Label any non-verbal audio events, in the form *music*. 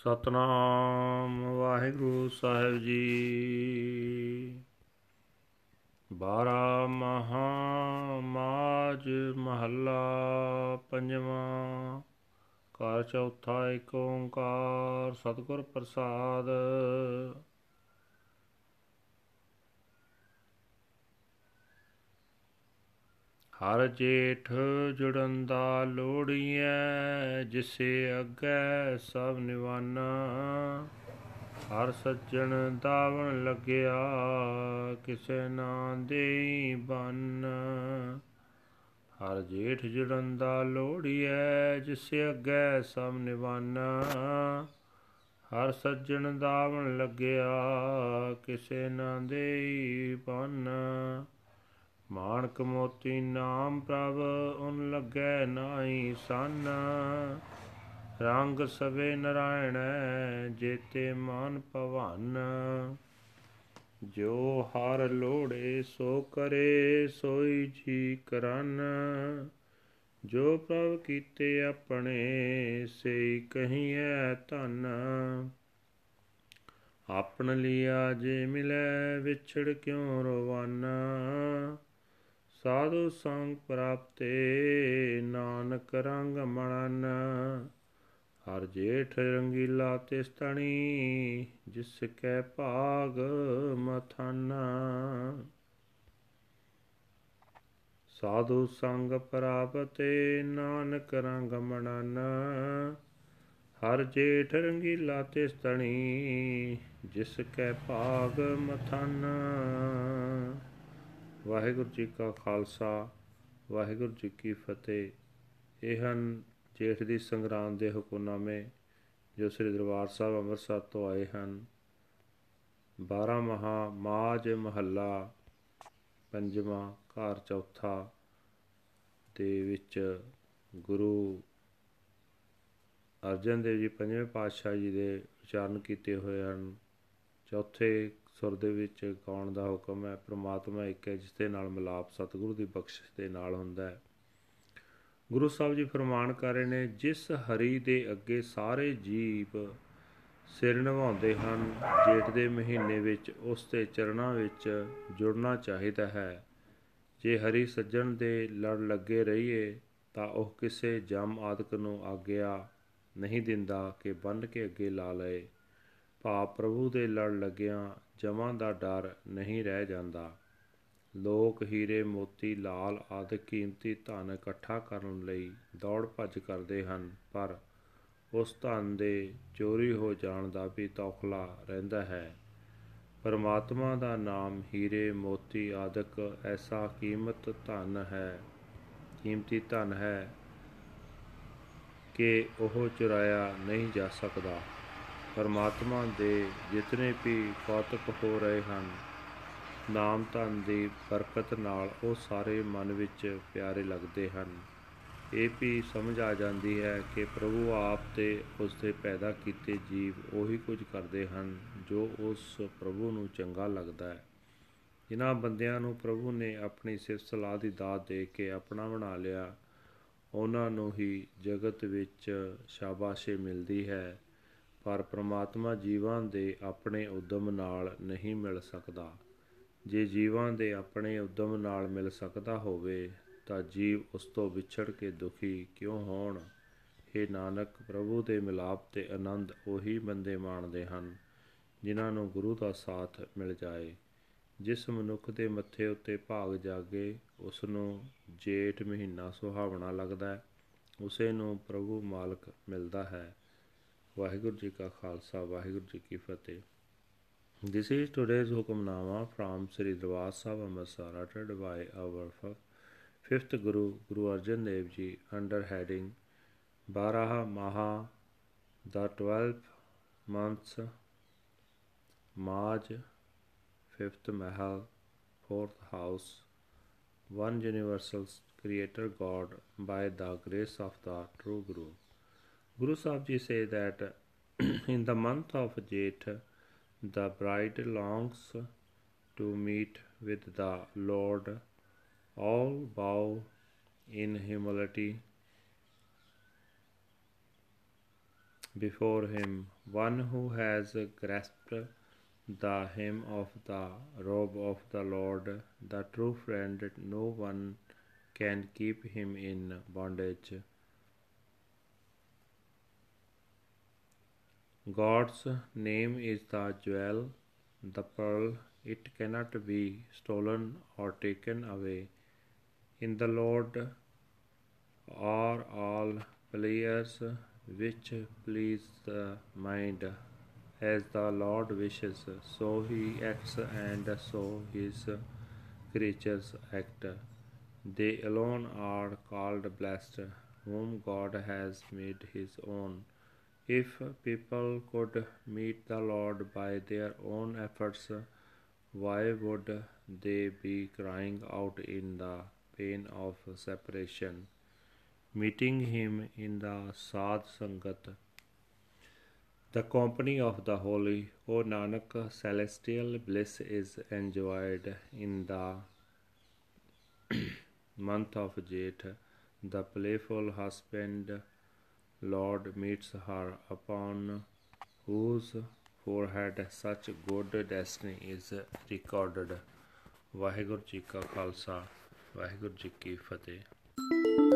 ਸਤਨਾਮ ਵਾਹਿਗੁਰੂ ਸਾਹਿਬ ਜੀ। ਬਾਰਾ ਮਹਾ ਮਾਜ ਮਹੱਲਾ ਪੰਜਵਾਂ, ਘਰ ਚੌਥਾ ਏਕ ਓੰਕਾਰ, ਸਤਿਗੁਰ ਪ੍ਰਸਾਦ। ਹਰ ਜੇਠ ਜੁੜੰਦਾ ਲੋੜੀਐ, ਜਿਸੇ ਅੱਗੇ ਸਭ ਨਿਵਾਨਾ। ਹਰ ਸੱਜਣ ਦਾਵਣ ਲੱਗਿਆ, ਕਿਸੇ ਨਾ ਦੇਈ ਬੰਨ। ਹਰ ਜੇਠ ਜੁੜੰਦਾ ਲੋੜੀਐ, ਜਿਸੇ ਅੱਗੇ ਸਭ ਨਿਵਾਨਾ। ਹਰ ਸੱਜਣ ਦਾਵਣ ਲੱਗਿਆ, ਕਿਸੇ ਨਾ ਦੇਈ ਬੰਨ। ਮਾਣਕ ਮੋਤੀ ਨਾਮ ਪ੍ਰਭ, ਉਨ ਲੱਗੈ ਨਾਹੀ ਸੰਨ। ਰੰਗ ਸਵੇ ਨਰਾਇਣ, ਜੇਤੇ ਮਨ ਭਵਨ। ਜੋ ਹਰ ਲੋੜੇ ਸੋ ਕਰੇ, ਸੋਈ ਜੀ ਕਰਨ। ਜੋ ਪ੍ਰਭ ਕੀਤੇ ਆਪਣੇ ਸੇ ਕਹੀਐ ਧਨ। ਆਪਣ ਲਿਆ ਜੇ ਮਿਲੈ, ਵਿਛੜ ਕਿਉ ਰਵਾਨਾ? ਸਾਧੂ ਸੰਗ ਪ੍ਰਾਪਤੇ ਨਾਨਕ ਰੰਗ ਮਣਨ। ਹਰ ਜੇਠ ਰੰਗੀਲਾ ਤਿਸਤਣੀ, ਜਿਸ ਕੈ ਭਾਗ ਮਥਨ। ਸਾਧੂ ਸੰਗ ਪ੍ਰਾਪਤੇ ਨਾਨਕ ਰੰਗ ਮਣਨ। ਹਰ ਜੇਠ ਰੰਗੀਲਾ ਤਿਸਤਣੀ, ਜਿਸ ਕੈ ਭਾਗ ਮਥਨ। ਵਾਹਿਗੁਰੂ ਜੀ ਕਾ ਖਾਲਸਾ, ਵਾਹਿਗੁਰੂ ਜੀ ਕੀ ਫਤਿਹ। ਇਹ ਹਨ ਜੇਠ ਦੀ ਸੰਗਰਾਂਦ ਦੇ ਹੁਕਮਨਾਮੇ ਜੋ ਸ੍ਰੀ ਦਰਬਾਰ ਸਾਹਿਬ ਅੰਮ੍ਰਿਤਸਰ ਤੋਂ ਆਏ ਹਨ। 12 ਮਹਾ ਮਾਜ ਮਹੱਲਾ, ਪੰਜਵਾਂ ਘਰ ਚੌਥਾ, ਦੇ ਵਿੱਚ ਗੁਰੂ ਅਰਜਨ ਦੇਵ ਜੀ ਪੰਜਵੇਂ ਪਾਤਸ਼ਾਹ ਜੀ ਦੇ ਉਚਾਰਨ ਕੀਤੇ ਹੋਏ ਹਨ। ਚੌਥੇ ਸੁਰ ਦੇ ਵਿੱਚ ਗਾਉਣ ਦਾ ਹੁਕਮ ਹੈ? ਪ੍ਰਮਾਤਮਾ ਇੱਕ ਹੈ ਜਿਸ ਦੇ ਨਾਲ ਮਿਲਾਪ ਸਤਿਗੁਰੂ ਦੀ ਬਖਸ਼ਿਸ਼ ਦੇ ਨਾਲ ਹੁੰਦਾ ਹੈ। ਗੁਰੂ ਸਾਹਿਬ ਜੀ ਫਰਮਾਨ ਕਰ ਰਹੇ ਨੇ, ਜਿਸ ਹਰੀ ਦੇ ਅੱਗੇ ਸਾਰੇ ਜੀਵ ਸਿਰ ਨਿਵਾਉਂਦੇ ਹਨ, ਜੇਠ ਦੇ ਮਹੀਨੇ ਵਿੱਚ, ਉਸ ਦੇ ਚਰਨਾਂ ਵਿੱਚ ਜੁੜਨਾ ਚਾਹੀਦਾ ਹੈ। ਜੇ ਹਰੀ ਸੱਜਣ ਦੇ ਲੜ ਲੱਗੇ ਰਹੀਏ, ਤਾਂ ਉਹ ਕਿਸੇ ਜਮ ਆਦਿਕ ਨੂੰ ਆਗਿਆ ਨਹੀਂ ਦਿੰਦਾ ਕਿ ਬੰਨ ਕੇ ਅੱਗੇ ਲਾ ਲਏ। ਭਾ ਪ੍ਰਭੂ ਦੇ ਲੜ ਲੱਗਿਆਂ ਜਮਾਂ ਦਾ ਡਰ ਨਹੀਂ ਰਹਿ ਜਾਂਦਾ। ਲੋਕ ਹੀਰੇ ਮੋਤੀ ਲਾਲ ਆਦਿ ਕੀਮਤੀ ਧਨ ਇਕੱਠਾ ਕਰਨ ਲਈ ਦੌੜ ਭੱਜ ਕਰਦੇ ਹਨ, ਪਰ ਉਸ ਧਨ ਦੇ ਚੋਰੀ ਹੋ ਜਾਣ ਦਾ ਵੀ ਤੌਖਲਾ ਰਹਿੰਦਾ ਹੈ। ਪਰਮਾਤਮਾ ਦਾ ਨਾਮ ਹੀਰੇ ਮੋਤੀ ਆਦਿਕ ਐਸਾ ਕੀਮਤ ਧਨ ਹੈ, ਕੀਮਤੀ ਧਨ ਹੈ ਕਿ ਉਹ ਚੁਰਾਇਆ ਨਹੀਂ ਜਾ ਸਕਦਾ। ਪਰਮਾਤਮਾ ਦੇ ਜਿਤਨੇ ਵੀ ਕੌਤਕ ਹੋ ਰਹੇ ਹਨ, ਨਾਮ ਧਨ ਦੀ ਬਰਕਤ ਨਾਲ ਉਹ ਸਾਰੇ ਮਨ ਵਿੱਚ ਪਿਆਰੇ ਲੱਗਦੇ ਹਨ। ਇਹ ਵੀ ਸਮਝ ਆ ਜਾਂਦੀ ਹੈ ਕਿ ਪ੍ਰਭੂ ਆਪ ਤੇ ਉਸ ਦੇ ਪੈਦਾ ਕੀਤੇ ਜੀਵ ਉਹੀ ਕੁਝ ਕਰਦੇ ਹਨ, ਜੋ ਉਸ ਪ੍ਰਭੂ ਨੂੰ ਚੰਗਾ ਲੱਗਦਾ ਹੈ। ਜਿਨ੍ਹਾਂ ਬੰਦਿਆਂ ਨੂੰ ਪ੍ਰਭੂ ਨੇ ਆਪਣੀ ਸਿਫਤ ਸਲਾਹ ਦੀ ਦਾਤ ਦੇ ਕੇ ਆਪਣਾ ਬਣਾ ਲਿਆ, ਉਹਨਾਂ ਨੂੰ ਹੀ ਜਗਤ ਵਿੱਚ ਸ਼ਾਬਾਸ਼ੇ ਮਿਲਦੀ ਹੈ। ਪਰ ਪ੍ਰਮਾਤਮਾ ਜੀਵਾਂ ਦੇ ਆਪਣੇ ਉਦਮ ਨਾਲ ਨਹੀਂ ਮਿਲ ਸਕਦਾ। ਜੇ ਜੀਵਾਂ ਦੇ ਆਪਣੇ ਉਦਮ ਨਾਲ ਮਿਲ ਸਕਦਾ ਹੋਵੇ, ਤਾਂ ਜੀਵ ਉਸ ਤੋਂ ਵਿਛੜ ਕੇ ਦੁਖੀ ਕਿਉਂ ਹੋਣ? ਇਹ ਨਾਨਕ, ਪ੍ਰਭੂ ਦੇ ਮਿਲਾਪ ਤੇ ਆਨੰਦ ਉਹੀ ਬੰਦੇ ਮਾਣਦੇ ਹਨ, ਜਿਨ੍ਹਾਂ ਨੂੰ ਗੁਰੂ ਦਾ ਸਾਥ ਮਿਲ ਜਾਏ। ਜਿਸ ਮਨੁੱਖ ਦੇ ਮੱਥੇ ਉੱਤੇ ਭਾਗ ਜਾਗੇ ਉਸ ਨੂੰ ਜੇਠ ਮਹੀਨਾ ਸੁਹਾਵਣਾ ਲੱਗਦਾ ਹੈ, ਉਸੇ ਨੂੰ ਪ੍ਰਭੂ ਮਾਲਕ ਮਿਲਦਾ ਹੈ। ਵਾਹਿਗੁਰੂ ਜੀ ਕਾ ਖਾਲਸਾ ਵਾਹਿਗੁਰੂ ਜੀ ਕੀ ਫਤਿਹ This is today's Hukamnama from Sri Darbar Sahib Amritsar uttered by our fifth Guru, Guru Arjan Dev Ji, under heading Baraha Maha, the twelve months, Maj, fifth Mahal, fourth house, one universal Creator God by the grace of the true Guru. Guru Sahib say that *clears throat* in the month of Jeth, the bride longs to meet with the Lord. All bow in humility before him, one who has grasped the hem of the robe of the Lord, the true friend, no one can keep him in bondage. God's name is the jewel, the pearl, it cannot be stolen or taken away. In the Lord are all pleasures which please the mind. As the Lord wishes, so he acts, and so his creatures act. They alone are called blessed, whom God has made his own. If people could meet the Lord by their own efforts, why would they be crying out in the pain of separation? Meeting him in the Sad Sangat, the company of the holy, O Nanak, celestial bliss is enjoyed in the *clears throat* month of Jeth. The playful husband Lord meets her, upon whose forehead such good destiny is recorded. Waheguru ji ਕਾ ਖਾਲਸਾ ਵਾਹਿਗੁਰੂ ਜੀ ਕੀ ਫਤਿਹ